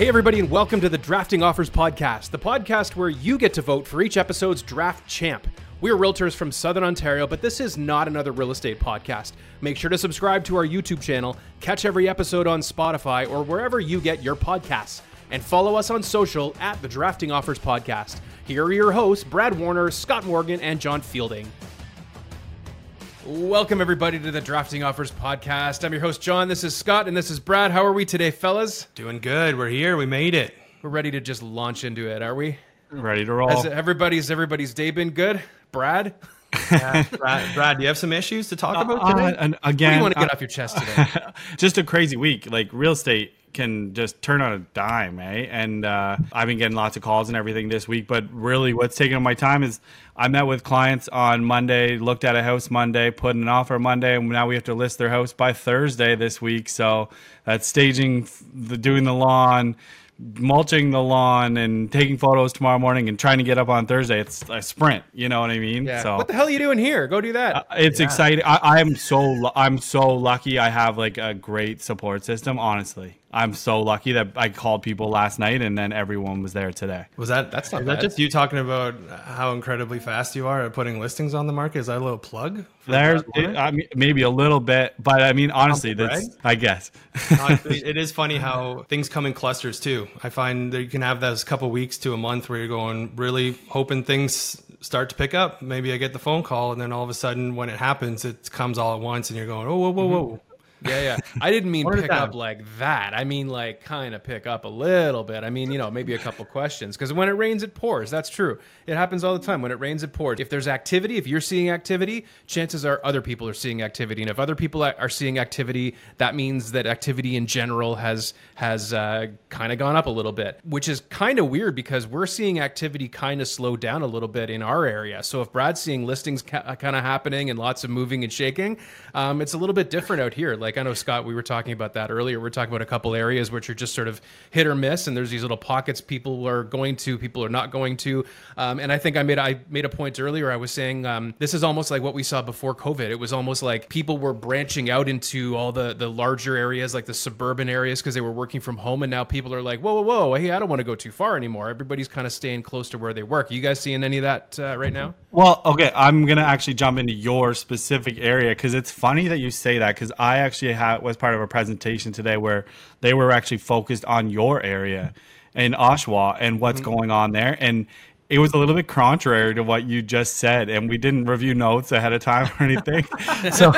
Hey, everybody, and welcome to the Drafting Offers Podcast, the podcast where you get to vote for each episode's draft champ. We're realtors from Southern Ontario, but this is not another real estate podcast. Make sure to subscribe to our YouTube channel, catch every episode on Spotify or wherever you get your podcasts, and follow us on social at the Drafting Offers Podcast. Here are your hosts, Brad Warner, Scott Morgan, and John Fielding. Welcome, everybody, to the Drafting Offers Podcast. I'm your host, John. This is Scott, and this is Brad. How are we today, fellas? Doing good. We're here. We made it. We're ready to just launch into it, are we? Ready to roll. Has everybody's everybody's day been good? Brad, Yeah, Brad, Brad, do you have some issues to talk about Uh, today? and what do again, you want to get uh, off your chest today? just a crazy week. Like real estate can just turn on a dime, eh? And uh, I've been getting lots of calls and everything this week. But really, what's taking up my time is I met with clients on Monday, looked at a house Monday, put an offer Monday, and now we have to list their house by Thursday this week. So that's staging, the doing the lawn. Mulching the lawn and taking photos tomorrow morning and trying to get up on Thursday. It's a sprint, you know what I mean? Yeah. So What the hell are you doing here? Go do that. uh, it's exciting. I, I'm so I'm so lucky. I have like a great support system. Honestly, I'm so lucky that I called people last night and then everyone was there today. Was that That's not is bad. that just you talking about how incredibly fast you are at putting listings on the market? Is that a little plug? for There's it, I mean, maybe a little bit, but I mean honestly, Humble that's I guess. Honestly, it is funny how things come in clusters too. I find that you can have those couple weeks to a month where you're going really hoping things start to pick up. Maybe I get the phone call, and then all of a sudden, when it happens, it comes all at once, and you're going, oh, whoa, whoa, mm-hmm. whoa. Yeah, yeah. I didn't mean pick up like that. I mean like kind of pick up a little bit. I mean, you know, maybe a couple questions because when it rains, it pours. That's true. It happens all the time. When it rains, it pours. If there's activity, if you're seeing activity, chances are other people are seeing activity, and if other people are seeing activity, that means that activity in general has has uh, kind of gone up a little bit, which is kind of weird because we're seeing activity kind of slow down a little bit in our area. So if Brad's seeing listings ca- kind of happening and lots of moving and shaking, um, it's a little bit different out here. Like I know Scott, we were talking about that earlier. We are talking about a couple areas which are just sort of hit or miss, and there's these little pockets people are going to, people are not going to. Um, and I think I made I made a point earlier. I was saying um, this is almost like what we saw before COVID. It was almost like people were branching out into all the the larger areas, like the suburban areas, because they were working from home, and now people are like, whoa, whoa, whoa, hey, I don't want to go too far anymore. Everybody's kind of staying close to where they work. you guys seeing any of that uh, right now? Well, okay, I'm gonna actually jump into your specific area because it's funny that you say that because I actually ha- was part of a presentation today where they were actually focused on your area in Oshawa and what's mm-hmm. going on there, and it was a little bit contrary to what you just said, and we didn't review notes ahead of time or anything. so,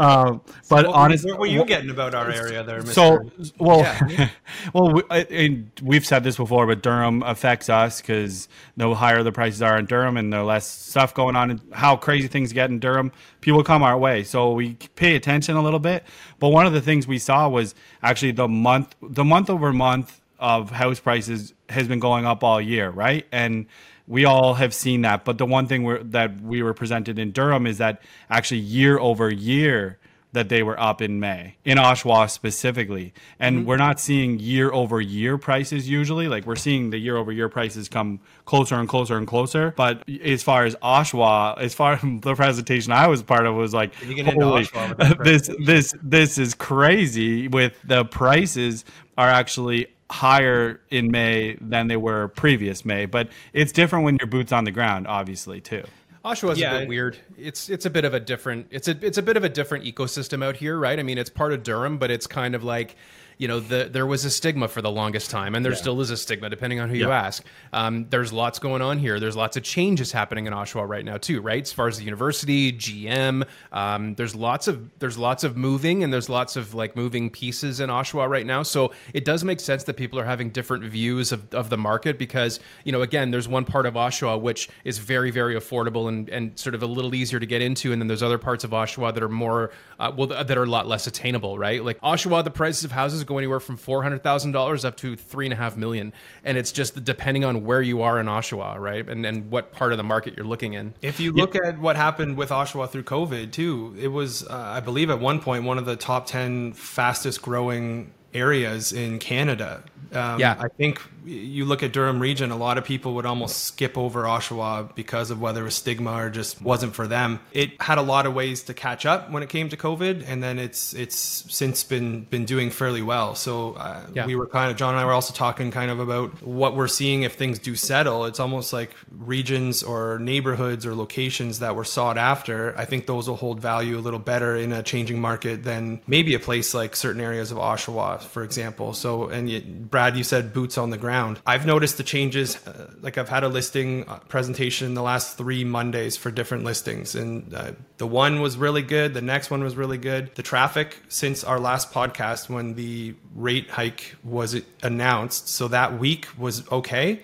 um, but What, honestly, what were you getting about our area there, Mr. so well, well, we, I- and we've said this before, but Durham affects us because the higher the prices are in Durham, and the less stuff going on, and how crazy things get in Durham, people come our way. So we pay attention a little bit. But one of the things we saw was actually the month, the month over month of house prices has been going up all year, right? And we all have seen that. But the one thing we're, that we were presented in Durham is that actually year over year that they were up in May in Oshawa specifically, and mm-hmm. we're not seeing year over year prices usually. Like we're seeing the year over year prices come closer and closer and closer. But as far as Oshawa, as far as the presentation I was part of was like, You get into holy, Oshawa with that this this this is crazy. With the prices are actually higher in May than they were previous May, but it's different when your boots on the ground, obviously too. Oshawa's Yeah, a bit weird. It's it's a bit of a different it's a it's a bit of a different ecosystem out here, right? I mean, it's part of Durham, but it's kind of like you know, the, there was a stigma for the longest time, and there still is a stigma, depending on who you ask. Um, there's lots going on here. There's lots of changes happening in Oshawa right now, too, right? As far as the university, GM, um, there's lots of there's lots of moving, and there's lots of like moving pieces in Oshawa right now. So it does make sense that people are having different views of, of the market because you know, again, there's one part of Oshawa which is very very affordable and and sort of a little easier to get into, and then there's other parts of Oshawa that are more uh, well that are a lot less attainable, right? Like Oshawa, the prices of houses go anywhere from four hundred thousand dollars up to three and a half million, and it's just depending on where you are in Oshawa, right, and and what part of the market you're looking in. If you look at what happened with Oshawa through COVID too, it was, uh, I believe, at one point one of the top ten fastest growing areas in Canada. Um, Yeah. I think you look at Durham region, a lot of people would almost skip over Oshawa because of whether it was stigma or just wasn't for them. It had a lot of ways to catch up when it came to COVID, and then it's it's since been been doing fairly well. So uh, Yeah. we were kind of John and I were also talking kind of about what we're seeing if things do settle. It's almost like regions or neighborhoods or locations that were sought after. I think those will hold value a little better in a changing market than maybe a place like certain areas of Oshawa, for example. So, and yet, Brad, you said boots on the ground. I've noticed the changes. Uh, like I've had a listing uh, presentation the last three Mondays for different listings, and uh, the one was really good. The next one was really good. The traffic since our last podcast, when the rate hike was announced, so that week was okay.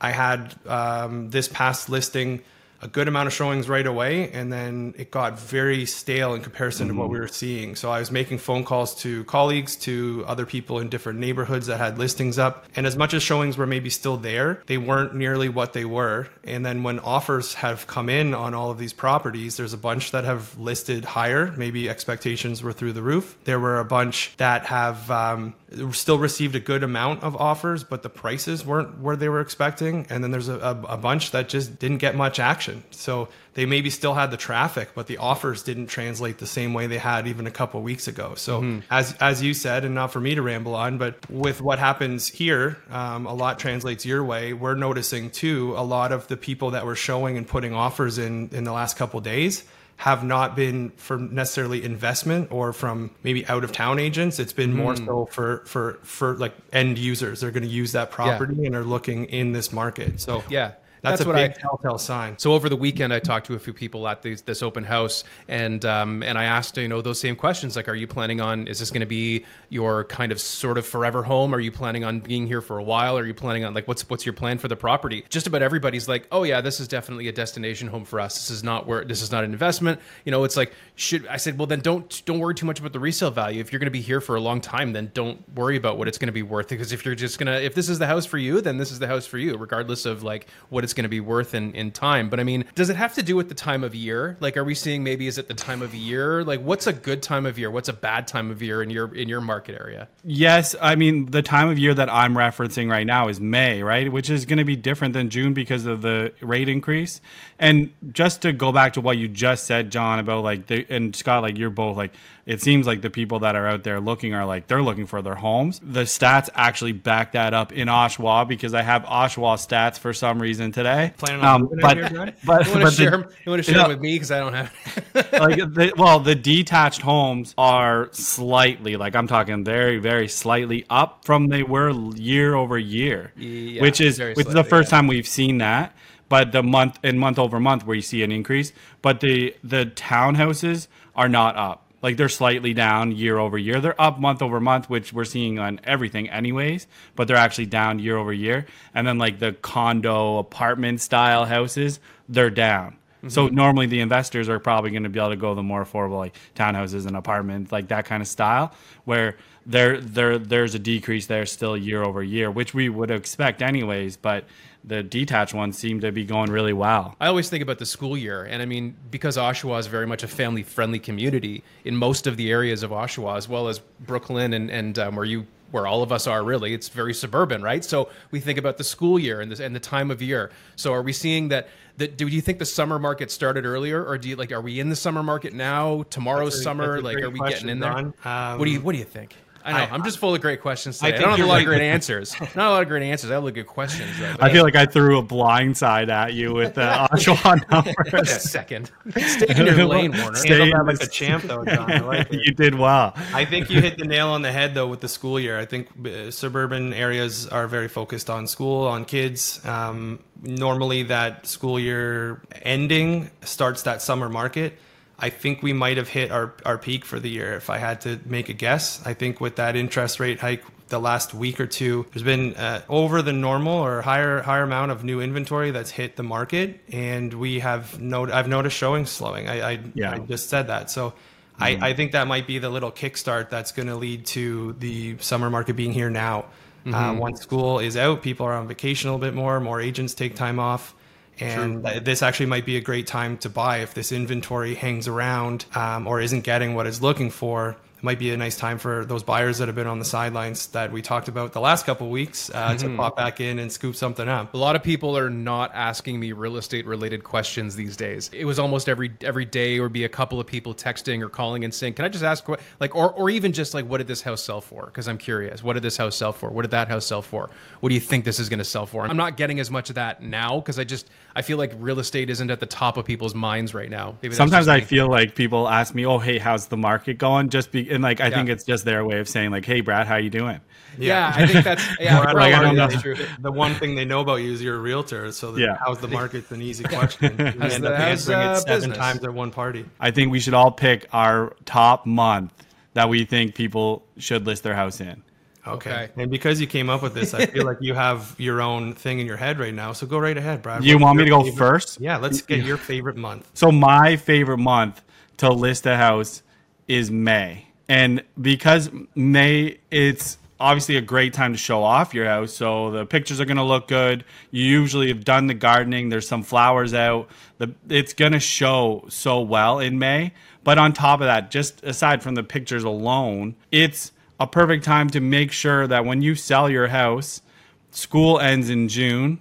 I had um, this past listing a good amount of showings right away, and then it got very stale in comparison to what we were seeing. So I was making phone calls to colleagues, to other people in different neighborhoods that had listings up, and as much as showings were maybe still there, they weren't nearly what they were. And then when offers have come in on all of these properties, there's a bunch that have listed higher. Maybe expectations were through the roof. There were a bunch that have um, still received a good amount of offers, but the prices weren't where they were expecting. And then there's a, a, bunch that just didn't get much action. So they maybe still had the traffic, but the offers didn't translate the same way they had even a couple weeks ago. So as as you said, and not for me to ramble on, but with what happens here, um, a lot translates your way. We're noticing too a lot of the people that were showing and putting offers in in the last couple days have not been for necessarily investment or from maybe out of town agents. It's been more hmm. so for for for like end users. They're going to use that property and are looking in this market. So Yeah. That's, That's a what big I- telltale sign. So over the weekend, I talked to a few people at these, this open house, and um, and I asked you know those same questions like, are you planning on is this going to be your kind of sort of forever home? Are you planning on being here for a while? Are you planning on like what's what's your plan for the property? Just about everybody's like, oh yeah, this is definitely a destination home for us. This is not where this is not an investment. You know, it's like should I said, well then don't don't worry too much about the resale value. If you're going to be here for a long time, then don't worry about what it's going to be worth because if you're just gonna if this is the house for you, then this is the house for you, regardless of like what it's going to be worth in in time. But I mean, does it have to do with the time of year? Like, are we seeing maybe is it the time of year? Like, what's a good time of year? What's a bad time of year in your in your market area? Yes, I mean the time of year that I'm referencing right now is May, right? Which is going to be different than June because of the rate increase. And just to go back to what you just said, John, about like the and Scott, like you're both like it seems like the people that are out there looking are like they're looking for their homes. The stats actually back that up in Oshawa because I have Oshawa stats for some reason today. Planning on um, out but, here, but, You want to the- share 'em- You want to share Yeah. 'em with me because I don't have. like the, well the detached homes are slightly like i'm talking very very slightly up from they were year over year Yeah, which is which is the first yeah. time we've seen that but the month in month over month where you see an increase but the the townhouses are not up like they're slightly down year over year. They're up month over month which we're seeing on everything anyways but they're actually down year over year. And then like the condo apartment style houses they're down. So Mm-hmm. normally the investors are probably going to be able to go the more affordable like townhouses and apartments, like that kind of style, where there there there's a decrease there still year over year, which we would expect anyways. But the detached ones seem to be going really well. I always think about the school year, and I mean, because Oshawa is very much a family-friendly community in most of the areas of Oshawa, as well as Brooklin and and um, where you where all of us are really, it's very suburban, right? So we think about the school year and this and the time of year. So are we seeing that? That do you think the summer market started earlier, or do you like? Are we in the summer market now? Tomorrow's a- summer, like, are we question, getting in there? Um, what do you What do you think? I know I- I, am just full of great questions today. I, think don't have a you're lot of great answers. Not a lot of great answers. I have a lot of good questions. Though, I feel like I threw a blind side at you with the Oshawa a numbers. second. Stay in your lane, Warner. Stay- Handled that like a champ, though, John. I like you did well. I think you hit the nail on the head though with the school year. I think uh, suburban areas are very focused on school, on kids. Um, normally, that school year ending starts that summer market. I think we might have hit our, our peak for the year if I had to make a guess. I think with that interest rate hike the last week or two, there's been uh, over the normal or higher higher amount of new inventory that's hit the market, and we have not I've noticed showing slowing. I I, Yeah. I just said that, so. I, I think that might be the little kickstart that's going to lead to the summer market being here now. Uh, once school is out, people are on vacation a little bit more. More agents take time off, and th- this actually might be a great time to buy if this inventory hangs around um, or isn't getting what it's looking for. it might be a nice time for those buyers that have been on the sidelines that we talked about the last couple of weeks uh, to pop back in and scoop something up. A lot of people are not asking me real estate related questions these days. It was almost every every day or be a couple of people texting or calling and saying, "Can I just ask what like or or even just like what did this house sell for?" Because I'm curious. What did this house sell for? What did that house sell for? What do you think this is going to sell for? I'm not getting as much of that now because I just I feel like real estate isn't at the top of people's minds right now. Maybe Sometimes I me. feel like people ask me, "Oh, hey, how's the market going?" Just be and like I think it's just their way of saying like, "Hey, Brad, how you doing?" yeah, I think that's yeah. Or for a like, I don't know. true. The one thing they know about you is you're a realtor, so the, Yeah. how's the market's an easy question. You end the- up answering uh, it seven business? times at one party. I think we should all pick our top month that we think people should list their house in. Okay. Okay. And because you came up with this, I feel like you have your own thing in your head right now. So go right ahead, Brad. You want me to go favorite- first? Yeah, let's get your favorite month. So my favorite month to list a house is May. And because May it's obviously a great time to show off your house. So the pictures are going to look good. You usually have done the gardening, there's some flowers out. The it's going to show so well in May. But on top of that, just aside from the pictures alone, it's a perfect time to make sure that when you sell your house, school ends in June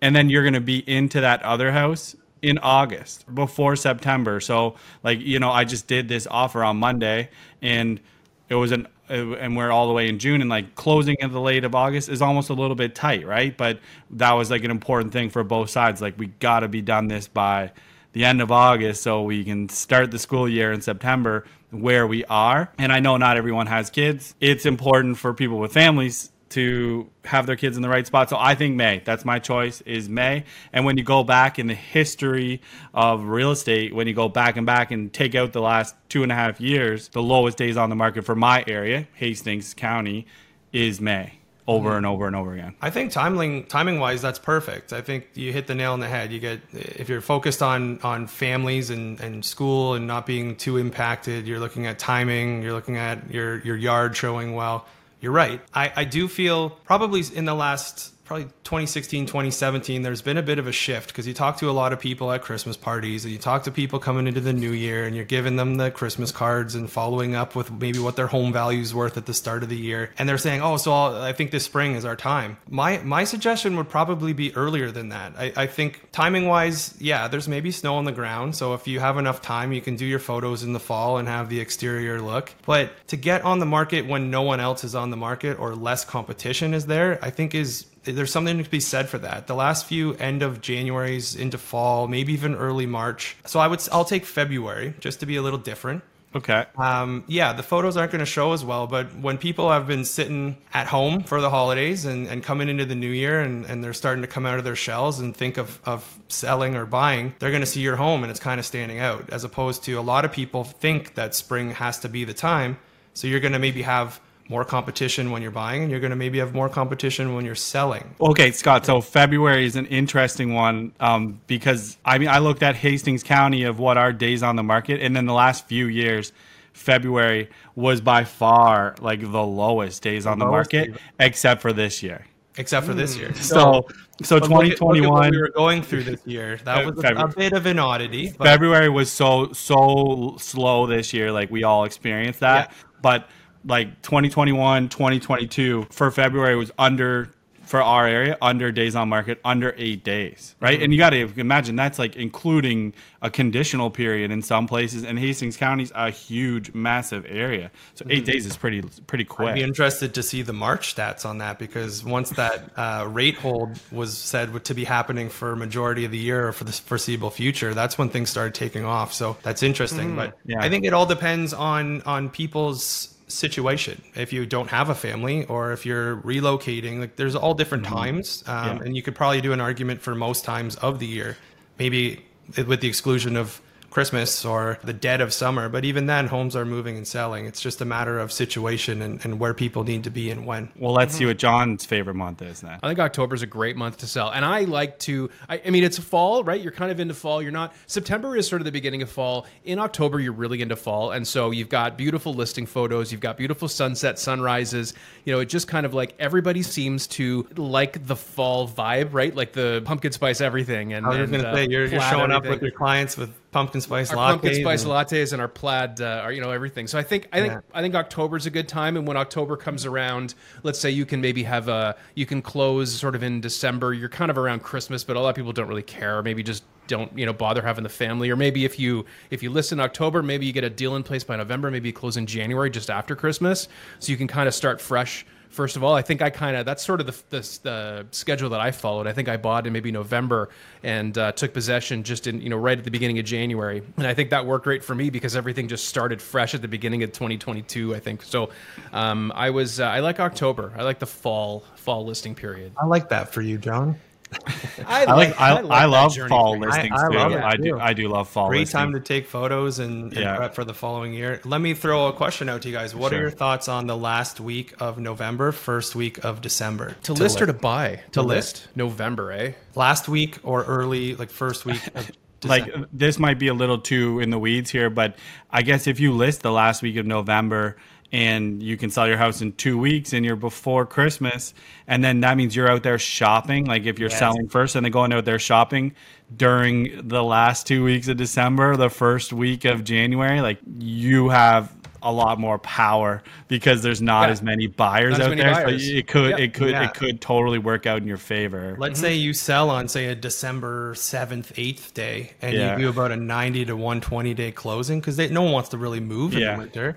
and then you're going to be into that other house in August before September. So like you know, I just did this offer on Monday, and it was an and we're all the way in June, and like closing at the late of August is almost a little bit tight, right? But that was like an important thing for both sides. Like we got to be done this by the end of August so we can start the school year in September where we are. And I know not everyone has kids. It's important for people with families to have their kids in the right spot. So I think May. That's my choice is May. And when you go back in the history of real estate, when you go back and back and take out the last two and a half years, the lowest days on the market for my area, Hastings County, is May over and over and over again. I think timing timing wise, that's perfect. I think you hit the nail on the head. You get if you're focused on on families and, and school and not being too impacted, you're looking at timing, you're looking at your your yard showing well. You're right. I, I do feel probably in the last probably 2016 2017 there's been a bit of a shift because you talk to a lot of people at christmas parties and you talk to people coming into the new year and you're giving them the christmas cards and following up with maybe what their home value is worth at the start of the year and they're saying oh so I'll, i think this spring is our time. My my suggestion would probably be earlier than that. I, I think timing wise yeah there's maybe snow on the ground so if you have enough time you can do your photos in the fall and have the exterior look but to get on the market when no one else is on the market or less competition is there i think is there's something to be said for that. The last few end of January's into fall, maybe even early March. So I would I'll take February just to be a little different. Okay. Um, yeah, the photos aren't going to show as well, but when people have been sitting at home for the holidays and, and coming into the new year and, and they're starting to come out of their shells and think of, of selling or buying, they're going to see your home and it's kind of standing out as opposed to a lot of people think that spring has to be the time. So you're going to maybe have more competition when you're buying and you're going to maybe have more competition when you're selling. Okay, Scott. So February is an interesting one um, because I mean I looked at Hastings County of what our days on the market, and then the last few years, February was by far like the lowest days on the market, days. except for this year. except for this year. So so But look at- look at 2021 what we were going through this year. That was a, a bit of an oddity. But February was so so slow this year, like we all experienced that. Yeah. But like 2021, 2022 for February was under for our area under days on market under eight days, right? Mm-hmm. And you got to imagine that's like including a conditional period in some places. And Hastings County's a huge, massive area, so 8 mm-hmm. days is pretty pretty quick I'd be interested to see the March stats on that because once that uh, rate hold was said to be happening for majority of the year or for the foreseeable future, that's when things started taking off. So that's interesting. Mm-hmm. but yeah. I think it all depends on on people's situation. If you don't have a family or if you're relocating, like there's all different times, um, Yeah. and you could probably do an argument for most times of the year, maybe with the exclusion of Christmas or the dead of summer. But even then, homes are moving and selling. It's just a matter of situation and, and where people need to be and when. Well, let's see what John's favorite month is then. I think October is a great month to sell. And I like to, I, I mean, it's fall, right? You're kind of into fall. You're not, September is sort of the beginning of fall. In October, you're really into fall. And so you've got beautiful listing photos, you've got beautiful sunset, sunrises. You know, it just kind of like everybody seems to like the fall vibe, right? Like the pumpkin spice everything. And, I was going to uh, say, you're, you're plaid showing up with your clients with pumpkin spice our pumpkin spice lattes and our plaid, uh, our, you know, everything. So I think I think Yeah. I think October's a good time, and when October comes around, let's say you can maybe have a you can close sort of in December. You're kind of around Christmas, but a lot of people don't really care. Maybe just don't you know bother having the family, or maybe if you if you list in October, maybe you get a deal in place by November. Maybe you close in January just after Christmas, so you can kind of start fresh. First of all, I think I kind of that's sort of the, the the schedule that I followed. I think I bought in maybe November and uh, took possession just in you know right at the beginning of January, and I think that worked great for me because everything just started fresh at the beginning of 2022. I think so. Um, I was uh, I like October. I like the fall fall listing period. I like that for you, John. I like I, I, that love fall for listings I too. love I do too. I do love fall Great listings. time to take photos and, and Yeah. prep for the following year. Let me throw a question out to you guys. What are your thoughts on the last week of November, first week of December? To list or to buy? To, list. list. November, eh? last week or early, like first week of like this might be a little too in the weeds here, but I guess if you list the last week of November and you can sell your house in two weeks and you're before Christmas, and then that means you're out there shopping. Like if you're Yes. selling first and then going out there shopping during the last two weeks of December, the first week of January, like you have a lot more power because there's not Yeah. as many buyers Not out many there. So it could Yep. it could Yeah. it could totally work out in your favor. Let's mm-hmm. say you sell on say a December seventh, eighth day, and Yeah. you do about a ninety to one twenty day closing because no one wants to really move in Yeah. the winter.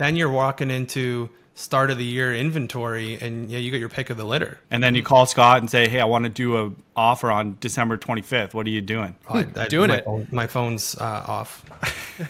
Then you're walking into start of the year inventory, and yeah, you get your pick of the litter. and then you call Scott and say, "Hey, I want to do a offer on December 25th. What are you doing?" I, I- Doing my it. phone- my phone's uh, off.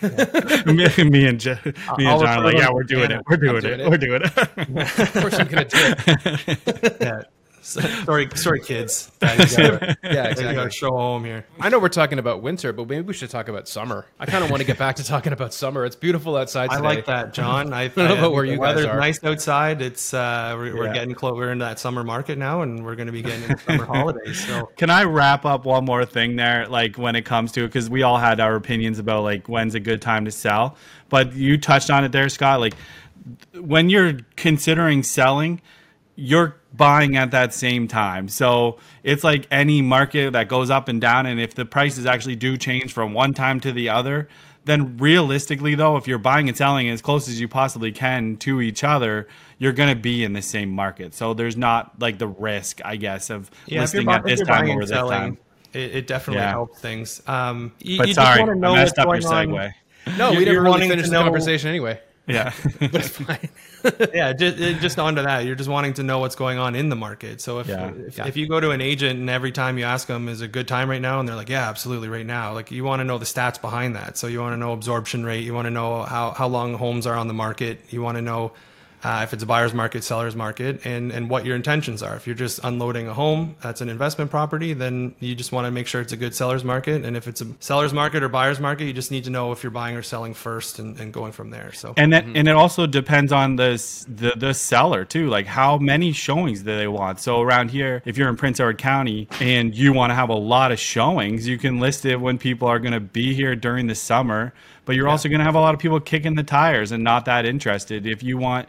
me, me and Je- me I'll and John are like, "Yeah, we're doing Anna. it. We're doing doing it. it. We're doing it." Of course, I'm gonna do it. Yeah. So- sorry, sorry, kids. Daddy's gotta- Yeah, I gotta exactly. show home here. I know we're talking about winter, but maybe we should talk about summer. I kind of want to get back to talking about summer. It's beautiful outside Today. I like that, John. I, don't know about where the you guys weather's are. nice outside. It's uh, we're, we're getting close. We're into that summer market now, and we're going to be getting into summer holidays. So Can I wrap up one more thing there? Like when it comes to it, because we all had our opinions about like when's a good time to sell, but you touched on it there, Scott. Like when you're considering selling, you're buying at that same time. So it's like any market that goes up and down. And if the prices actually do change from one time to the other, then realistically, though, if you're buying and selling as close as you possibly can to each other, you're going to be in the same market. So there's not like the risk, I guess, of yeah, if you're, listing bu- at this time buying over and this selling, time. it, it definitely Yeah. helps things. Um, you, But you sorry, just want to know I messed up your what's going on. segue. No, we You're- didn't you're really wanting finish to the know- conversation anyway. Yeah. But it's fine. yeah, just, just onto that. You're just wanting to know what's going on in the market. So if Yeah. if, Yeah. if you go to an agent and every time you ask them is a good time right now, and they're like, yeah, absolutely right now. Like you want to know the stats behind that. So you want to know absorption rate. You want to know how how long homes are on the market. You want to know. Uh, if it's a buyer's market, seller's market, and, and what your intentions are. If you're just unloading a home that's an investment property, then you just want to make sure it's a good seller's market. And if it's a seller's market or buyer's market, you just need to know if you're buying or selling first and, and going from there. So and that, and it also depends on the, the the seller too like how many showings do they want so around here if you're in prince edward county and you want to have a lot of showings you can list it when people are going to be here during the summer but you're also going to have a lot of people kicking the tires and not that interested if you want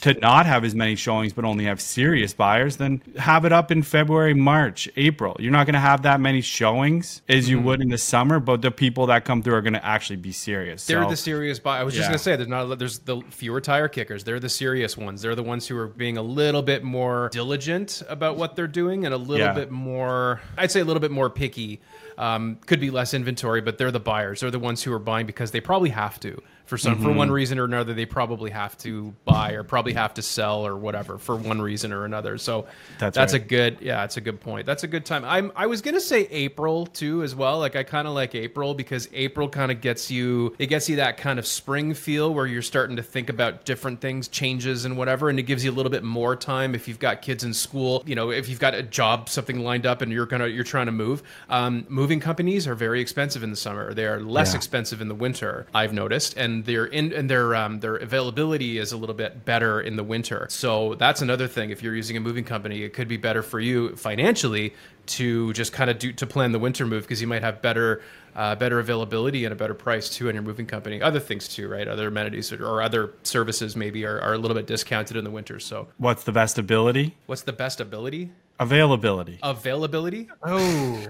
to not have as many showings but only have serious buyers then have it up in february march april you're not going to have that many showings as Mm-hmm. you would in the summer but the people that come through are going to actually be serious They're So- the serious buy. I was just gonna say there's not there's the fewer tire kickers. They're the serious ones. They're the ones who are being a little bit more diligent about what they're doing and a little Yeah. bit more. I'd say a little bit more picky. Um, could be less inventory, but they're the buyers. They're the ones who are buying because they probably have to for some for Mm-hmm. one reason or another. They probably have to buy or probably have to sell or whatever for one reason or another. So That's that's right. a good yeah, it's a good point. That's a good time. I'm I was gonna say April too as well. Like I kind of like April because April kind of gets you it gets you that kind of spring feel where you're starting to think about different things, changes and whatever, and it gives you a little bit more time if you've got kids in school. You know, if you've got a job, something lined up, and you're gonna you're trying to move. Um, moving companies are very expensive in the summer. They are less Yeah. expensive in the winter. I've noticed, and their in and their um, their availability is a little bit better in the winter. So that's another thing. If you're using a moving company, it could be better for you financially to just kind of do to plan the winter move because you might have better uh, better availability and a better price too in your moving company. Other things too, right? Other amenities or, or other services maybe are, are a little bit discounted in the winter. So what's the best ability what's the best ability? availability Availability? Oh,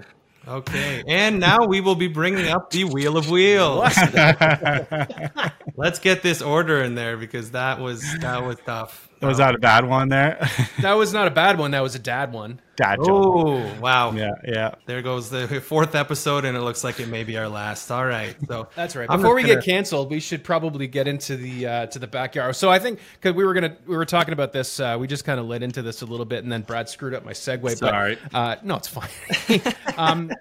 Okay, and now we will be bringing up the wheel of wheels. Let's get this order in there because that was that was tough. Was that a bad one there? That was not a bad one. That was a dad one. Dad joke. Oh wow! Yeah, yeah. There goes the fourth episode, and it looks like it may be our last. All right, so That's right. Before we get canceled, we should probably get into the uh, to the backyard. So I think because we were gonna we were talking about this, uh, we just kind of led into this a little bit, and then Brad screwed up my segue. Sorry. But, uh, no, it's fine. um,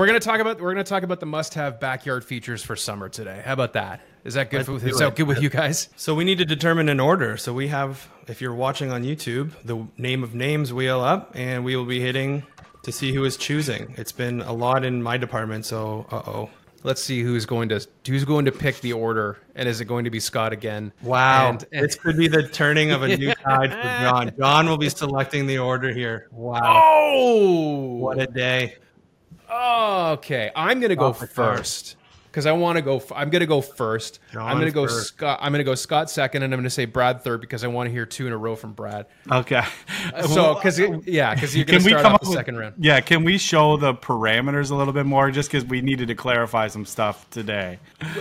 we're gonna talk about we're gonna talk about the must-have backyard features for summer today. How about that? Is that good? For, is that good with you guys? So we need to determine an order. So we have, if you're watching on YouTube, the name of names wheel up, and we will be hitting to see who is choosing. It's been a lot in my department, so uh oh. Let's see who's going to who's going to pick the order, and is it going to be Scott again? Wow, And, and- this could be the turning of a new tide for John. John will be selecting the order here. Wow, oh, what a day! Okay, I'm gonna go first because I want to go. F- I'm gonna go first. I'm gonna go first. Scott. I'm gonna go Scott second, and I'm gonna say Brad third because I want to hear two in a row from Brad. Okay. Uh, so, because yeah, because you're Can we start come off up the with, second round. Yeah, can we show the parameters a little bit more just because we needed to clarify some stuff today?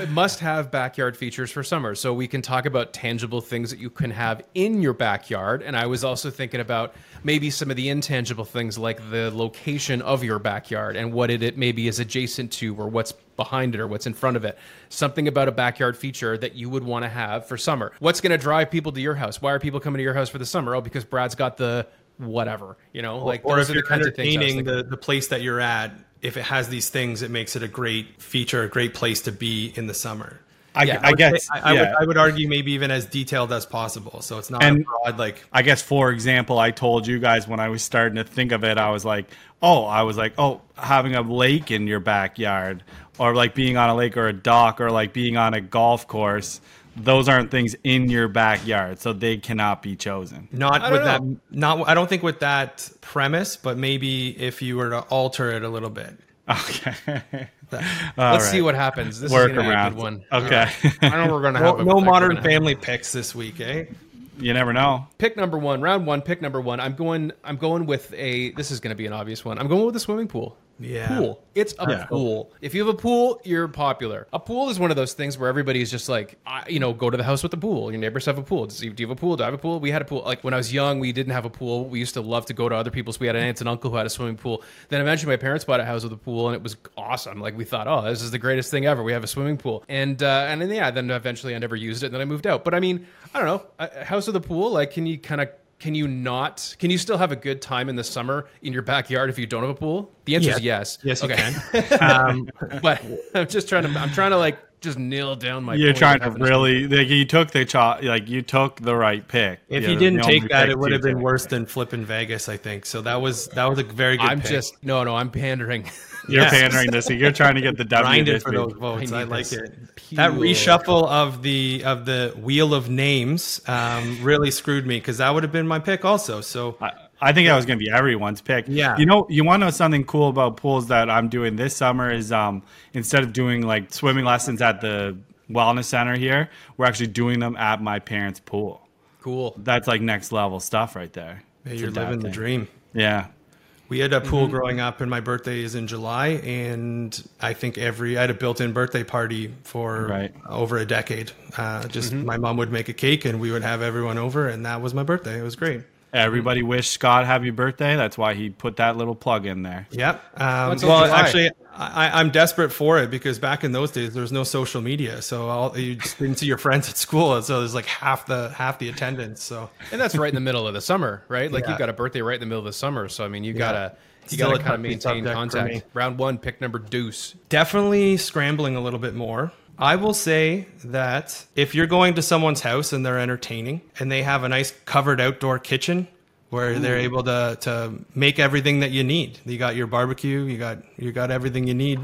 Must have backyard features for summer, so we can talk about tangible things that you can have in your backyard. And I was also thinking about maybe some of the intangible things like the location of your backyard and what it, it maybe is adjacent to or what's behind it or what's in front of it. Something about a backyard feature that you would want to have for summer. What's going to drive people to your house? Why are people coming to your house for the summer? Oh, because Brad's got the whatever, you know, like or those if are the you're kinds of things. Entertaining the, the place that you're at, if it has these things, it makes it a great feature, a great place to be in the summer. I, Yeah, I guess. I, I yeah. would I would argue maybe even as detailed as possible. So it's not And- broad like I guess, for example, I told you guys when I was starting to think of it, I was like, oh, I was like, oh, having a lake in your backyard, or like being on a lake or a dock, or like being on a golf course. Those aren't things in your backyard, so they cannot be chosen. not with don't that not I don't think with that premise, but maybe if you were to alter it a little bit. Okay. Let's see what happens. This Work is gonna be a around. good one. Okay. I know we're gonna No, have a, no modern gonna have- family picks this week, eh? you never know. pick number one, round one, pick number one. I'm going. I'm going with a. This is going to be an obvious one. I'm going with a swimming pool. Yeah. Pool. It's a Yeah. pool. If you have a pool, you're popular. A pool is one of those things where everybody's just like, I, you know, go to the house with the pool. Your neighbors have a pool. Do you do you have a pool? Do I have a pool? We had a pool. Like when I was young, we didn't have a pool. We used to love to go to other people's. We had an aunt and uncle who had a swimming pool. Then eventually, my parents bought a house with a pool, and it was awesome. Like we thought, oh, this is the greatest thing ever. We have a swimming pool, and uh, and then yeah, then eventually I never used it, and then I moved out. But I mean, I don't know, a a house with a pool. Like, can you kind of can you not? Can you still have a good time in the summer in your backyard if you don't have a pool? The answer is yes. Yes, you Okay. can. Um, but I'm just trying to. I'm trying to like just nail down my. You're trying to really like you took the cho- like you took the right pick. if Yeah, you the didn't take that, it would have been take. worse than flipping Vegas, I think. So that was that was a very good I'm pick. just no, no. I'm pandering. You're Yes. pandering this. You're trying to get the W. grinded this for those votes. I I, like this it. That reshuffle of the of the wheel of names um, really screwed me because that would have been my pick also. So I, I think that was going to be everyone's pick. Yeah. You know, you want to know something cool about pools that I'm doing this summer is um instead of doing like swimming lessons at the wellness center here, we're actually doing them at my parents' pool. cool. That's like next level stuff right there. yeah, It's you're a dad living the dream. Yeah. We had a pool Mm-hmm. growing up, and my birthday is in July, and I think every I had a built-in birthday party for Right. over a decade. Uh, just Mm-hmm. my mom would make a cake, and we would have everyone over, and that was my birthday. It was great. Everybody wished Scott happy birthday. That's why he put that little plug in there. Yep. Um, well, July? actually, I, I'm desperate for it because back in those days, there was no social media, so all, you just didn't see your friends at school, so there's like half the half the attendance. So And that's right in the middle of the summer, right? Like Yeah. you got a birthday right in the middle of the summer, so I mean, you gotta you Still gotta kind of maintain subject for me. contact. Round one, pick number deuce. definitely scrambling a little bit more. I will say that if you're going to someone's house and they're entertaining and they have a nice covered outdoor kitchen where they're able to to make everything that you need. You got your barbecue, you got you got everything you need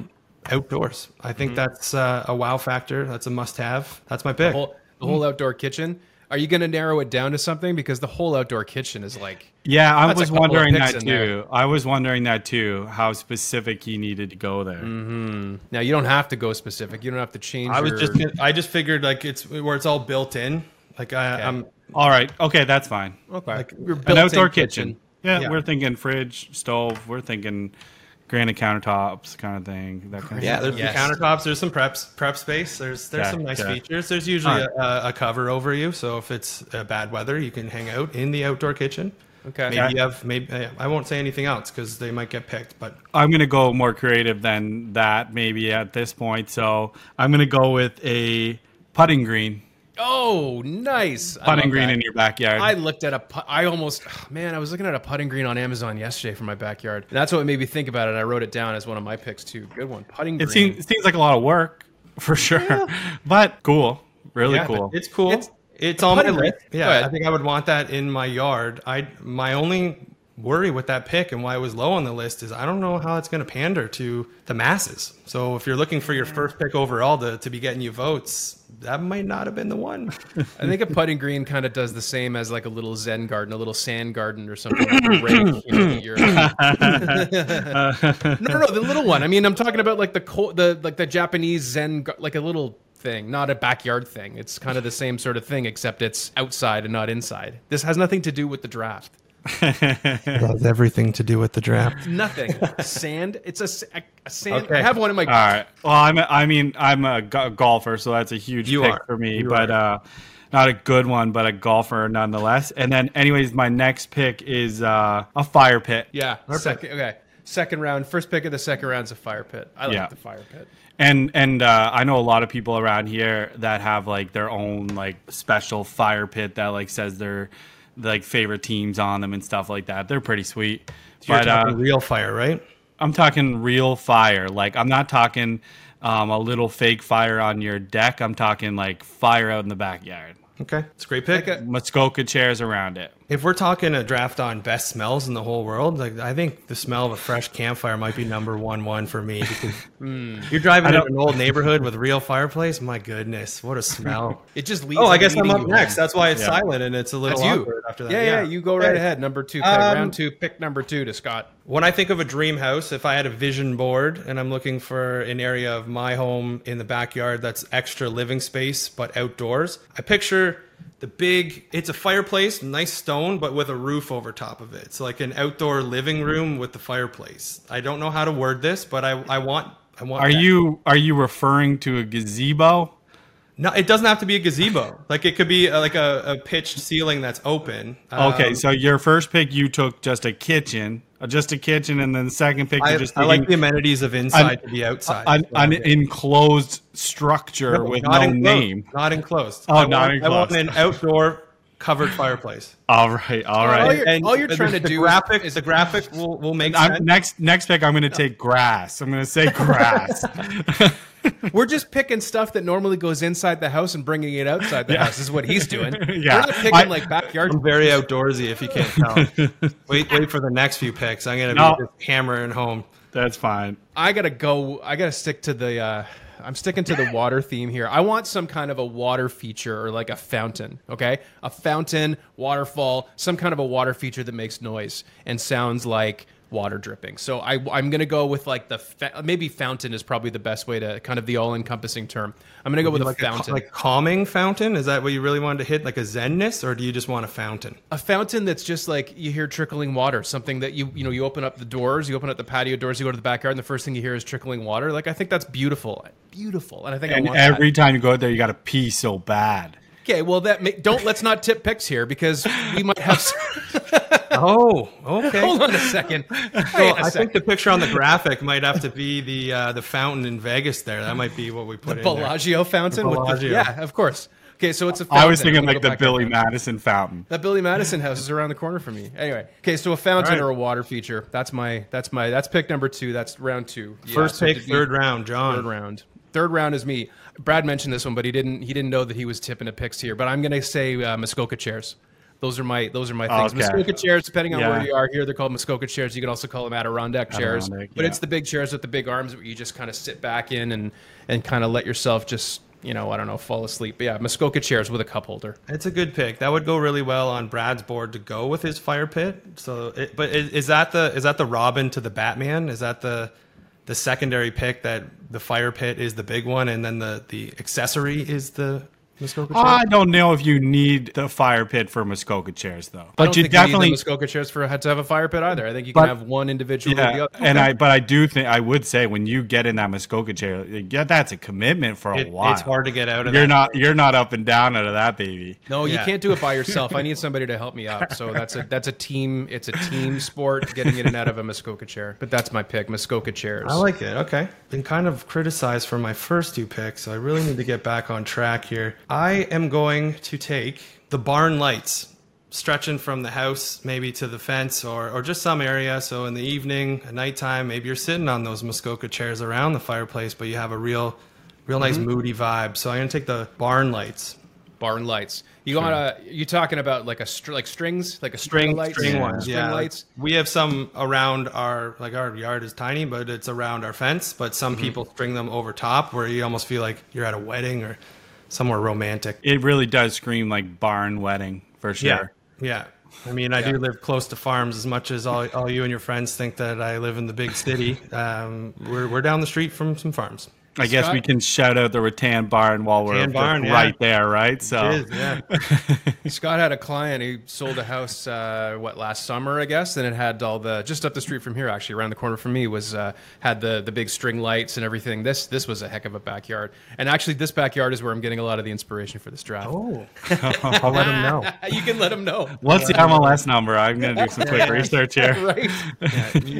outdoors. I think that's uh, a wow factor. That's a must have. That's my pick. The whole, the whole outdoor kitchen. Are you going to narrow it down to something? Because the whole outdoor kitchen is like Yeah, I was wondering that in there. too. I was wondering that too. How specific he needed to go there. Mm-hmm. now you don't have to go specific. You don't have to change. I was your- just I just figured like it's where it's all built in. Like I, I'm All right. Okay, that's fine. okay. like, Your An built-in outdoor kitchen. Yeah, Yeah. we're thinking fridge, stove. We're thinking granite countertops kind of thing. That kind Yeah, of there's Yes. the countertops. There's some preps, prep space. There's there's Okay, some nice okay. features. There's usually All a, a cover over you, so if it's uh, bad weather, you can hang out in the outdoor kitchen. Okay. Maybe you have maybe uh, I won't say anything else because they might get picked. But I'm gonna go more creative than that maybe at this point. So I'm gonna go with a putting green. Oh, nice. Putting green that. in your backyard. I looked at a. pu- I almost, man, I was looking at a putting green on Amazon yesterday for my backyard. And that's what made me think about it. I wrote it down as one of my picks too. Good one, putting it green. seems it seems like a lot of work for sure, but cool, really yeah, cool. it's cool. It's- It's, on my list. Yeah. I think I would want that in my yard. I my only worry with that pick and why it was low on the list is I don't know how it's going to pander to the masses. So if you're looking for your first pick overall to, to be getting you votes, that might not have been the one. I think a putting green kind of does the same as like a little Zen garden, a little sand garden or something. Like rake, you know, you're- no, no, no, the little one. I mean, I'm talking about like the co- the like the Japanese Zen, like a little thing, not a backyard thing. It's kind of the same sort of thing, except it's outside and not inside. This has nothing to do with the draft. It has everything to do with the draft. Nothing. sand. It's a sand. Okay. I have one in my. All right. Well, I'm. A, I mean, I'm a go- golfer, so that's a huge You pick are. for me. You but uh, not a good one, but a golfer nonetheless. And then, anyways, my next pick is uh, a fire pit. Yeah. Second. Okay. Second round. First pick of the second round is a fire pit. I like Yeah. the fire pit. And and uh, I know a lot of people around here that have like their own like special fire pit that like says their like favorite teams on them and stuff like that. They're pretty sweet. You're but uh, talking real fire, right? I'm talking real fire. Like I'm not talking um, a little fake fire on your deck. I'm talking like fire out in the backyard. Okay, it's a great pick. Muskoka chairs around it. If we're talking a draft on best smells in the whole world, like I think the smell of a fresh campfire might be number one one for me because you're driving in an old neighborhood with a real fireplace. My goodness, what a smell! It just leads. oh, I guess I'm up next. home. That's why it's Yeah. silent and it's a little That's you. awkward after that. Yeah, yeah, You go right Okay. ahead. Number two, pick. Um, round two, pick number two to Scott. When I think of a dream house, if I had a vision board and I'm looking for an area of my home in the backyard that's extra living space but outdoors, I picture the big it's a fireplace, nice stone, but with a roof over top of it. It's like an outdoor living room with the fireplace. I don't know how to word this, but I, I want I want Are that. you are you referring to a gazebo? No, it doesn't have to be a gazebo. Like it could be uh, like a, a pitched ceiling that's open. Okay, Um, so your first pick you took just a kitchen, uh, just a kitchen, and then the second pick I, just I like the amenities of inside to be outside. an, an Yeah. enclosed structure with no enclosed, name. Not enclosed. Oh, I not want, I want enclosed. an outdoor covered fireplace. All right, all All right. you're- all you're the- trying to the do graphic is- the graphic will, will make I'm, sense. next next pick, I'm going to take grass. I'm going to say grass. We're just picking stuff that normally goes inside the house and bringing it outside the house. Is what he's doing. Yeah. We're not picking I- like backyard. I'm very outdoorsy if you can't tell. wait, wait for the next few picks. I'm gonna be No. just hammering home. That's fine. I gotta go. I gotta stick to the. Uh, I'm sticking to the water theme here. I want some kind of a water feature or like a fountain. Okay, a fountain, waterfall, some kind of a water feature that makes noise and sounds like water dripping. So I, I'm gonna go with like the fa- maybe fountain is probably the best way to kind of the all-encompassing term. I'm gonna go with a Like a, fountain. like calming fountain. Is that what you really wanted to hit? Like a zenness, or do you just want a fountain? a fountain that's just like you hear trickling water something that you you know you open up the doors you open up the patio doors you go to the backyard and the first thing you hear is trickling water like i think that's beautiful beautiful and i think i And want every time you go out there, you got to pee so bad. That. okay well that may, don't let's not tip picks here because we might have some, Oh, okay. hold on a second So Wait a I think the picture on the graphic might have to be the uh, the fountain in Vegas. There, that might be what we put in there. bellagio fountain with the, Bellagio. yeah of course okay so it's a fountain. I was thinking like the Billy fountain. Madison fountain. That Billy Madison house is around the corner from me. Anyway, okay, so a fountain All right. or a water feature. That's my that's my that's pick number two. That's round two. Yeah, First so pick, did we- third round, John. Third round. Third round is me. Brad mentioned this one, but he didn't. He didn't know that he was tipping a picks here. But I'm gonna say uh, Muskoka chairs. Those are my those are my things. Okay. Muskoka chairs, depending on Yeah. where you are here, they're called Muskoka chairs. You can also call them Adirondack chairs. Adirondack, But it's the big chairs with the big arms where you just kind of sit back in and and kind of let yourself just you know I don't know fall asleep. But yeah, Muskoka chairs with a cup holder. It's a good pick. That would go really well on Brad's board to go with his fire pit. So, it, but is, is that the is that the Robin to the Batman? Is that the the secondary pick that the fire pit is the big one, and then the the accessory is the Muskoka uh, chairs? I don't know if you need the fire pit for Muskoka chairs though, I but don't you think definitely need the Muskoka chairs for to have a fire pit either. I think you can But- have one individual. or the yeah. other. And Okay. I but I do think I would say when you get in that Muskoka chair, yeah, that's a commitment for a It- while. it's hard to get out of You're that. not you're not up and down out of that baby. No, you can't do it by yourself. I need somebody to help me out. So that's a that's a team. It's a team sport, getting in and out of a Muskoka chair. But that's my pick, Muskoka chairs. I like it. Okay. Been kind of criticized for my first two picks, so I really need to get back on track here. I am going to take the barn lights, stretching from the house maybe to the fence or, or just some area. So in the evening, at nighttime, maybe you're sitting on those Muskoka chairs around the fireplace, but you have a real, real nice mm-hmm. moody vibe. So I'm going to take the barn lights. barn lights. You want to? You talking about like a str- like strings, like a string, string, lights, string Yeah. ones. string Yeah, lights. We have some around our like our yard is tiny, but it's around our fence. But some mm-hmm. people string them over top, where you almost feel like you're at a wedding or somewhere romantic. It really does scream like barn wedding for sure. Yeah. yeah. I mean, I do live close to farms as much as all, all you and your friends think that I live in the big city. Um, we're, we're down the street from some farms. I guess Scott? we can shout out the rattan barn while we're Rattan barn, yeah. right there, right? So It is, yeah. Scott had a client. He sold a house. Uh, what last summer, I guess, and it had all the just up the street from here, actually, around the corner from me, was uh, had the the big string lights and everything. This this was a heck of a backyard. And actually, this backyard is where I'm getting a lot of the inspiration for this draft. Oh, I'll let him know. you can let him know. what's the MLS number? I'm gonna do some quick research here. Right.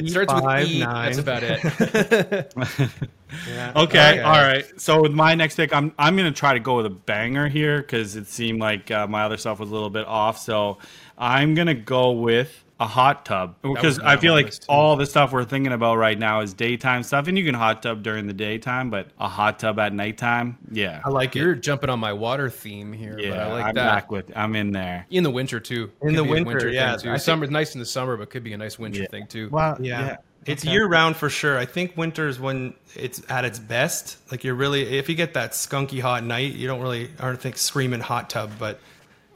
Starts with Five, E. nine. That's about it. Yeah. Okay, Okay. all right. So with my next pick, I'm I'm gonna try to go with a banger here because it seemed like uh, my other stuff was a little bit off. So I'm gonna go with a hot tub because I feel like all the stuff we're thinking about right now is daytime stuff, and you can hot tub during the daytime, but a hot tub at nighttime, yeah, I like You're it. jumping on my water theme here, yeah. but I like I'm that. back with. I'm in there. In the winter too. In Could the be a winter, yeah. thing, too. I think- Summer nice in the summer, but could be a nice winter Yeah. thing too. Well, Yeah. It's year round for sure. I think winter is when it's at its best. Like you're really, if you get that skunky hot night, you don't really aren't think screaming hot tub, but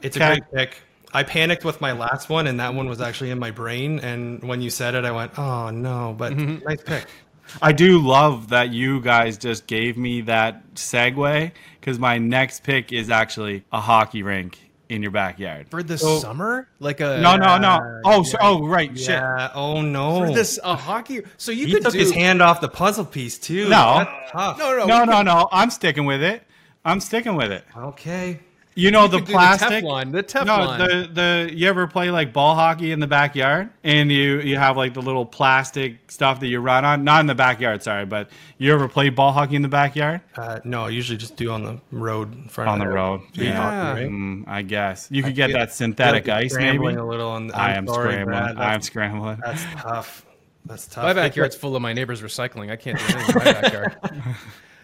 it's a great pick. I panicked with my last one, and that one was actually in my brain. And when you said it, I went, "Oh no!" But mm-hmm. nice pick. I do love that you guys just gave me that segue because my next pick is actually a hockey rink in your backyard. For the So- summer, like a No, no, no. Yeah, Oh, so, oh, right. Shit. Yeah. Oh no. for this a hockey. So you he could took do his hand off the puzzle piece too. No. No, no, No, no, no. I'm sticking with it. I'm sticking with it. Okay. You know the plastic. Teflon. The Teflon. No, the the you ever play like ball hockey in the backyard and you you have like the little plastic stuff that you run on, not in the backyard, sorry, but you ever play ball hockey in the backyard? Uh, no, I usually just do on the road in front On of the road. Street Yeah. hockey, right? Mm, I guess you could get that synthetic ice, you're maybe. scrambling a little on. I I'm am sorry, scrambling. I'm That's, scrambling. that's tough. That's tough. my backyard's full of my neighbors recycling. I can't do anything in my backyard.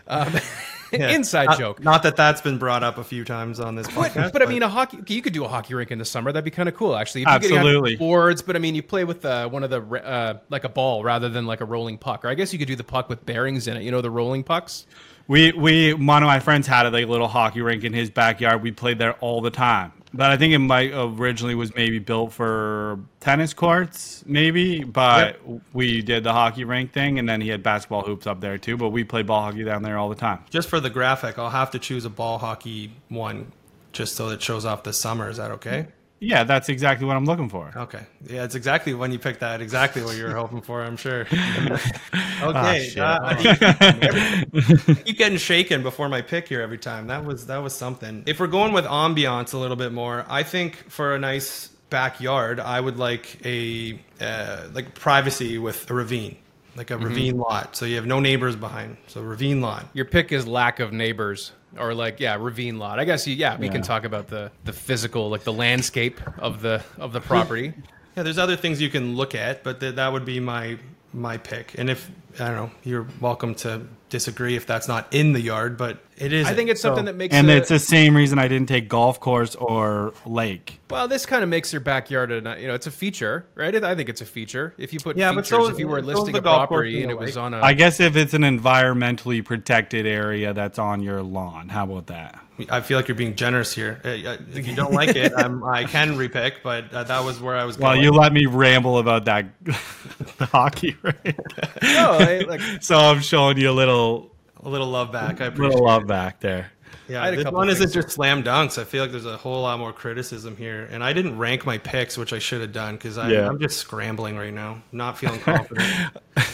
Um, yeah. inside Not- joke. Not that that's been brought up a few times on this But, podcast. but I mean, a hockey. You could do a hockey rink in the summer. That'd be kind of cool, actually. If you Absolutely. boards, but I mean, you play with uh, one of the uh, like a ball rather than like a rolling puck. Or I guess you could do the puck with bearings in it. You know, the rolling pucks. We we one of my friends had a like, little hockey rink in his backyard. We played there all the time. But I think it might originally was maybe built for tennis courts, maybe. But we did the hockey rink thing, and then he had basketball hoops up there too. But we played ball hockey down there all the time. just for the graphic, I'll have to choose a ball hockey one, just so it shows off the summer. Is that okay? Yeah, that's exactly what I'm looking for. Okay. Yeah, it's exactly when you picked that. Exactly what you were hoping for. I'm sure. Okay. shit. uh, I keep getting shaken before my pick here every time. That was that was something. If we're going with ambiance a little bit more, I think for a nice backyard, I would like a uh, like privacy with a ravine, like a Mm-hmm. ravine lot, so you have no neighbors behind. So ravine lot. Your pick is lack of neighbors, or like yeah, ravine lot. I guess you, yeah, we can talk about the the physical, like the landscape of the of the property. Yeah, there's other things you can look at, but th- that would be my my pick. And if I don't know, you're welcome to disagree if that's not in the yard, but it is. I think it's something that makes And a- it's the same reason I didn't take golf course or lake. Well, this kind of makes your backyard a you know it's a feature, right? I think it's a feature. If you put Yeah, but features, so- if you were so listing a golf course property and it was on a, I guess if it's an environmentally protected area that's on your lawn, how about that? I feel like you're being generous here. Uh, uh, If you don't like it, I'm, I can repick, but uh, that was where I was Well, going. you let me ramble about that hockey rink. no, I- like so I'm showing you a little a little love back. I appreciate little it. love back there. Yeah, I this one isn't just slam dunks. I feel like there's a whole lot more criticism here, and I didn't rank my picks, which I should have done because Yeah. I'm just scrambling right now, not feeling confident.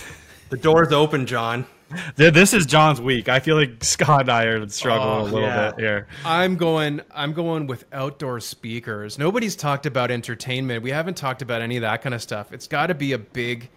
the door's open, John. Th- This is John's week. I feel like Scott and I are struggling Oh, a little yeah. bit here. I'm going. I'm going with outdoor speakers. Nobody's talked about entertainment. We haven't talked about any of that kind of stuff. It's got to be a big,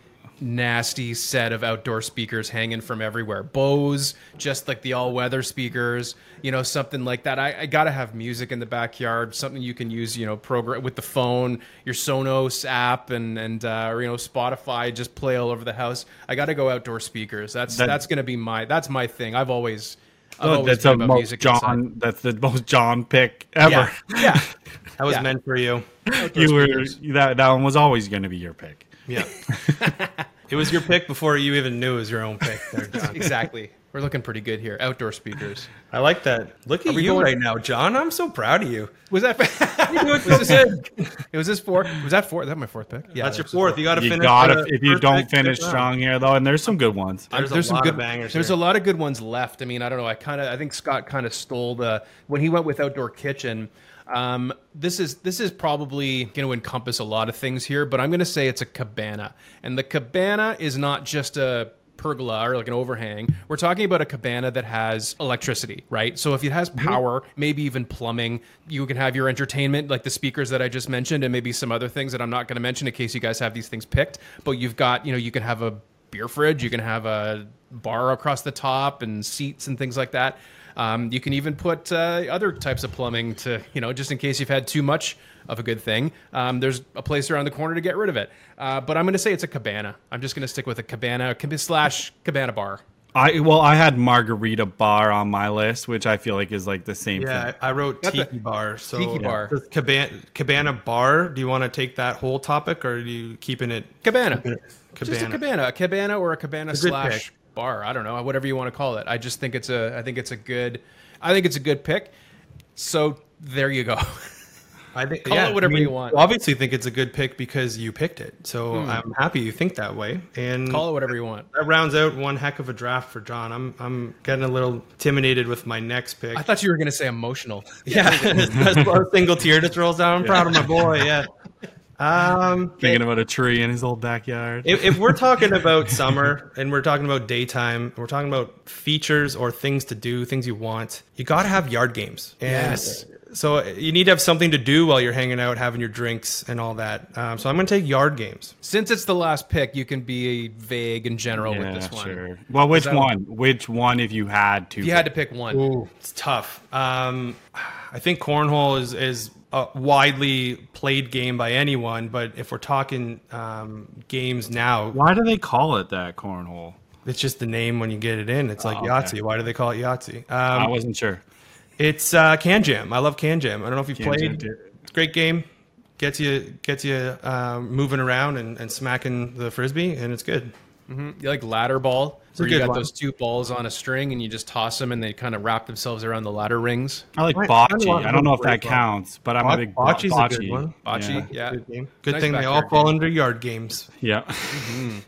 nasty set of outdoor speakers hanging from everywhere. Bose, just like the all-weather speakers. You know, something like that. I, I got to have music in the backyard. Something you can use. You know, program with the phone, your Sonos app, and and uh, or, you know Spotify. Just play all over the house. I got to go outdoor speakers. That's That- that's going to be my. That's my thing. I've always. I've Oh, always that's been the about most music inside. John. That's the most John pick ever. Yeah, yeah. That was Yeah. meant for you. You were that. That one was always going to be your pick. Yeah. it was your pick before you even knew it was your own pick. There, John. exactly. We're looking pretty good here. Outdoor speakers. I like that. Look at we you going- right now, John. I'm so proud of you. Was that? You're doing it was this four. Was that four? Is that my fourth pick? Yeah, That's your that's fourth. You got to finish. got to the if you don't pick, finish strong here though, and there's some good ones. There's, there's a some lot good of bangers. There's here. a lot of good ones left. I mean, I don't know. I kind of I think Scott kind of stole the when he went with outdoor kitchen. Um, this is this is probably going to encompass a lot of things here, but I'm going to say it's a cabana, and the cabana is not just a pergola or like an overhang. We're talking about a cabana that has electricity, right? So if it has power, maybe even plumbing, you can have your entertainment, like the speakers that I just mentioned, and maybe some other things that I'm not going to mention in case you guys have these things picked. But you've got, you know, you can have a beer fridge, you can have a bar across the top and seats and things like that. Um, you can even put uh, other types of plumbing to, you know, just in case you've had too much of a good thing. Um, there's a place around the corner to get rid of it. Uh, but I'm going to say it's a cabana. I'm just going to stick with a cabana slash cabana bar. I well, I had margarita bar on my list, which I feel like is like the same Yeah, thing. I I wrote That's a- tiki bar. So Tiki bar. Does Cabana, cabana bar. Do you want to take that whole topic, or are you keeping it Cabana. cabana? Just a cabana, a cabana or a cabana a slash pick. Bar. I don't know, whatever you want to call it. I just think it's a, I think it's a good, I think it's a good pick. So there you go. I think Call it whatever you want. Hmm. Obviously, think it's a good pick because you picked it. So I'm happy you think that way. And call it whatever you want. that rounds out one heck of a draft for John. I'm I'm getting a little intimidated with my next pick. I thought you were going to say emotional. yeah, a single tear just rolls down. I'm proud of my boy. Yeah. Um, Thinking about a tree in his old backyard. if, if we're talking about summer and we're talking about daytime, we're talking about features or things to do, things you want, you got to have yard games. And Yes. So you need to have something to do while you're hanging out, having your drinks and all that. Um, so I'm going to take yard games. Since it's the last pick, you can be vague and general with this one. sure. Well, which that- one? Which one if you had to? If you had to pick one, Ooh, it's tough. Um, I think cornhole is is a widely played game by anyone, but if we're talking um, games now, Why do they call it that cornhole? it's just the name when you get it in. It's like Oh, okay. Yahtzee. Why do they call it Yahtzee? I Um, wasn't sure. it's uh, KanJam. I love KanJam. I don't know if you've Can played. Jam. It's a great game. Gets you gets you um, moving around and, and smacking the frisbee, and it's good. You like ladder ball, a where you got one. those two balls on a string and you just toss them and they kind of wrap themselves around the ladder rings. I like I- I bocce. I don't know if that counts, but I'm a big bo- Bocce's a good bocce. one. Bocce, yeah. Good game. Good Nice thing they all fall game. under yard games. Yeah.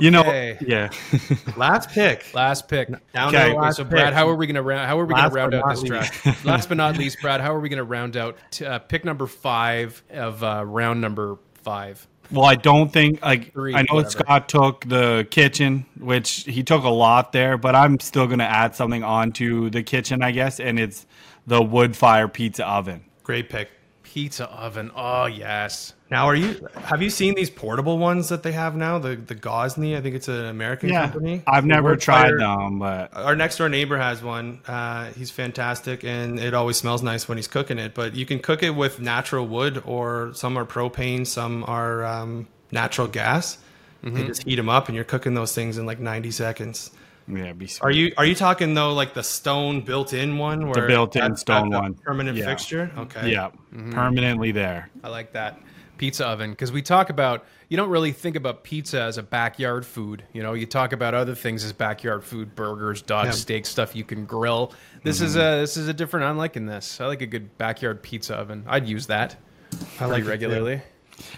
You know, yeah. Last pick. Last pick. Down Okay, the last So Brad, pick. how are we gonna round? How are we gonna round out this least. draft? Last but not least, Brad, how are we gonna round out t- uh, pick number five of uh, round number five? Well, I don't think like Three, I know whatever. Scott took the kitchen, which he took a lot there, but I'm still gonna add something onto the kitchen, I guess, and it's the wood fire pizza oven. Great pick. Pizza oven. Oh yes. Now, are you? Have you seen these portable ones that they have now? The the Gozney, I think it's an American Yeah, company. I've never tried fire- them, but Our next door neighbor has one. Uh, he's fantastic, and it always smells nice when he's cooking it. But you can cook it with natural wood, or some are propane, some are um, natural gas. Mm-hmm. You just heat them up, and you're cooking those things in like 90 seconds. Yeah, be sweet. Are you are you talking though like the stone built-in one, where built-in that's- stone that's one. permanent Yeah. fixture? Okay, Yeah, mm-hmm. permanently there. I like that pizza oven because we talk about you don't really think about pizza as a backyard food. You know, you talk about other things as backyard food: burgers, dog Yeah. steak, stuff you can grill. This is mm-hmm. a this is a different. I'm liking this. I like a good backyard pizza oven. I'd use that I pretty like it, too. regularly.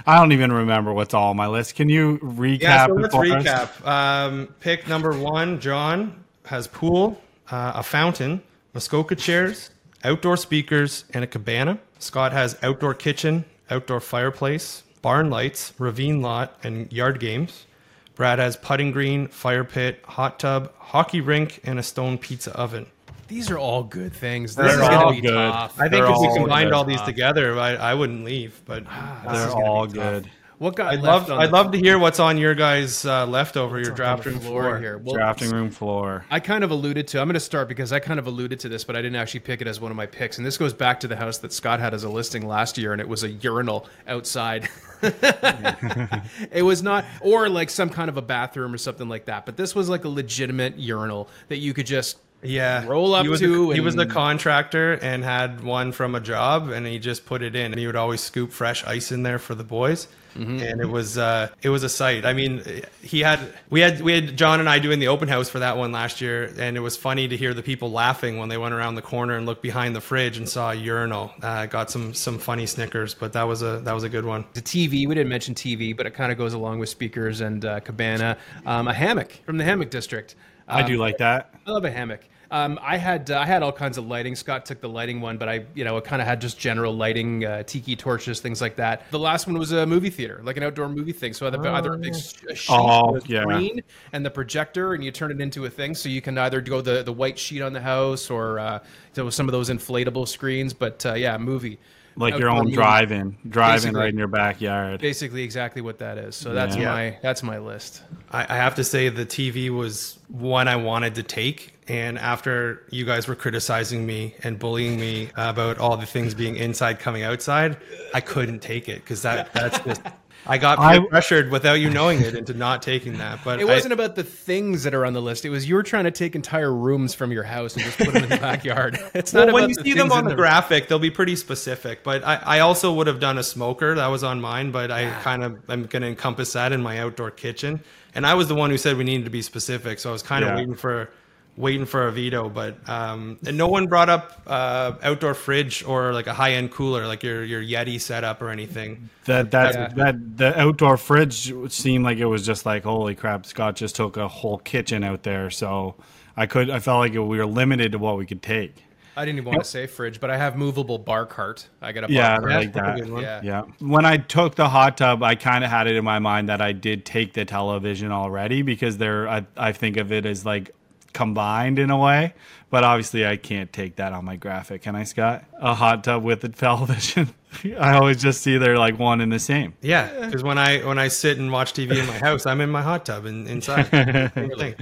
I don't even remember what's all on my list. Can you recap? Yeah, so let's recap. Um, pick number one, John has pool, uh, a fountain, Muskoka chairs, outdoor speakers, and a cabana. Scott has outdoor kitchen, outdoor fireplace, barn lights, ravine lot, and yard games. Brad has putting green, fire pit, hot tub, hockey rink, and a stone pizza oven. These are all good things. They're This is all going to be good. tough. I think They're if we combined all these together, I, I wouldn't leave. But They're all good. What got I'd left love I'd love to hear what's on your guys' uh, leftover your on draft room floor floor here? Well, Drafting room floor. I kind of alluded to. I'm going to start because I kind of alluded to this, but I didn't actually pick it as one of my picks. And this goes back to the house that Scott had as a listing last year, and it was a urinal outside. it was not, or like some kind of a bathroom or something like that. But this was like a legitimate urinal that you could just Yeah, roll up he was to. A, he was the contractor and had one from a job, and he just put it in. And he would always scoop fresh ice in there for the boys, Mm-hmm. and it was uh, it was a sight. I mean, he had we had we had John and I doing the open house for that one last year, and it was funny to hear the people laughing when they went around the corner and looked behind the fridge and saw a urinal. Uh, got some some funny snickers, but that was a that was a good one. the TV. We didn't mention TV, but it kind of goes along with speakers and uh, cabana. Um, a hammock from the hammock district. I Um, do like that. I love a hammock. Um, I had uh, I had all kinds of lighting. Scott took the lighting one, but I you know kind of had just general lighting, uh, tiki torches, things like that. The last one was a movie theater, like an outdoor movie thing. So either, either a big sh- sheet Oh, with yeah. screen and the projector, and you turn it into a thing. So you can either go the the white sheet on the house or uh, you know, some of those inflatable screens. But uh, yeah, movie Like your own drive-in, drive-in right in your backyard. Basically, exactly what that is. So that's Yeah. my that's my list. I, I have to say the TV was one I wanted to take, and after you guys were criticizing me and bullying me about all the things being inside coming outside, I couldn't take it because that that's just I got I- pressured without you knowing it into not taking that. But It I- wasn't about the things that are on the list. It was you were trying to take entire rooms from your house and just put them in the backyard. It's not well, when you the see them on in the graphic, they'll be pretty specific. But I, I also would have done a smoker that was on mine, but I kind of I'm going to encompass that in my outdoor kitchen. And I was the one who said we needed to be specific, so I was kind of Yeah. waiting for waiting for a veto. But um, and no one brought up uh, outdoor fridge or like a high end cooler, like your your Yeti setup or anything. That that Yeah. that the outdoor fridge seemed like it was just like holy crap. Scott just took a whole kitchen out there, so I could I felt like we were limited to what we could take. I didn't even want to say fridge, but I have movable bar cart. I got a bar Yeah, cart. Like that's that. Yeah. Yeah. When I took the hot tub, I kind of had it in my mind that I did take the television already because they're I, I think of it as like combined in a way. But obviously, I can't take that on my graphic. Can I, Scott? A hot tub with a television. I always just see they're like one and the same. Yeah, because when I when I sit and watch TV in my house, I'm in my hot tub and inside. Thing.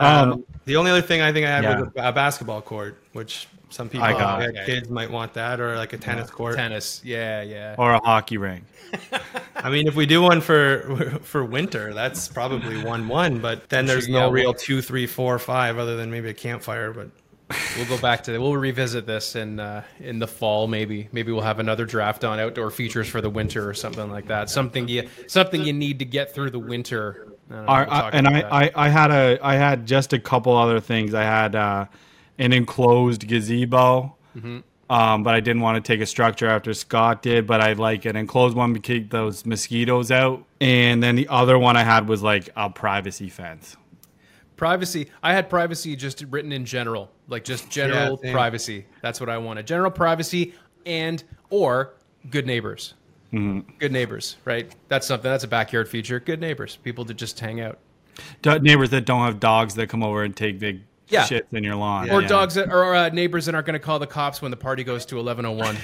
Um, the only other thing I think I had was a, a basketball court, which some people I got who it. had kids might want that, or like a tennis court. Tennis. Yeah, yeah. Or a hockey rink. I mean, if we do one for for winter, that's probably one one. But then there's no well- real two, three, four, five, other than maybe a campfire. But We'll go back to that. we'll revisit this in uh, in the fall maybe. Maybe we'll have another draft on outdoor features for the winter or something like that. Something you something you need to get through the winter. I know, I, we'll I, and I. I, I had a I had just a couple other things. I had uh, an enclosed gazebo, um, but I didn't want to take a structure after Scott did. But I like an enclosed one to keep those mosquitoes out. And then the other one I had was like a privacy fence. privacy i had privacy just written in general like just general same. privacy that's what i wanted general privacy and or good neighbors Mm-hmm. good neighbors right that's something that's a backyard feature good neighbors people to just hang out Do- neighbors that don't have dogs that come over and take big Yeah. shits in your lawn. or Yeah. dogs that or uh, neighbors that aren't going to call the cops when the party goes to 1101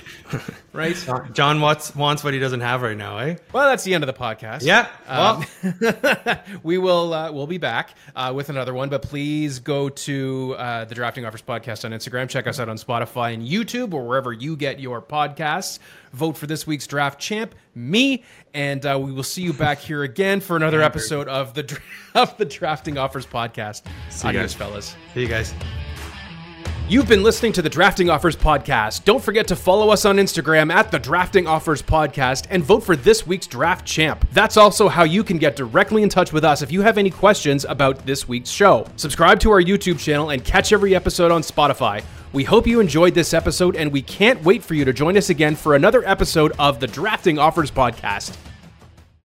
right John wants wants what he doesn't have right now, eh? well that's the end of the podcast Yeah. Well, Um, we will uh, we'll be back uh, with another one but please go to uh, the drafting offers podcast on instagram check us out on spotify and youtube or wherever you get your podcasts vote for this week's draft champ me and uh, we will see you back here again for another episode of the of the drafting offers podcast See you guys. fellas see you guys. You've been listening to the Drafting Offers Podcast. Don't forget to follow us on Instagram at the Drafting Offers Podcast and vote for this week's draft champ. That's also how you can get directly in touch with us if you have any questions about this week's show. Subscribe to our YouTube channel and catch every episode on Spotify. We hope you enjoyed this episode and we can't wait for you to join us again for another episode of the Drafting Offers Podcast.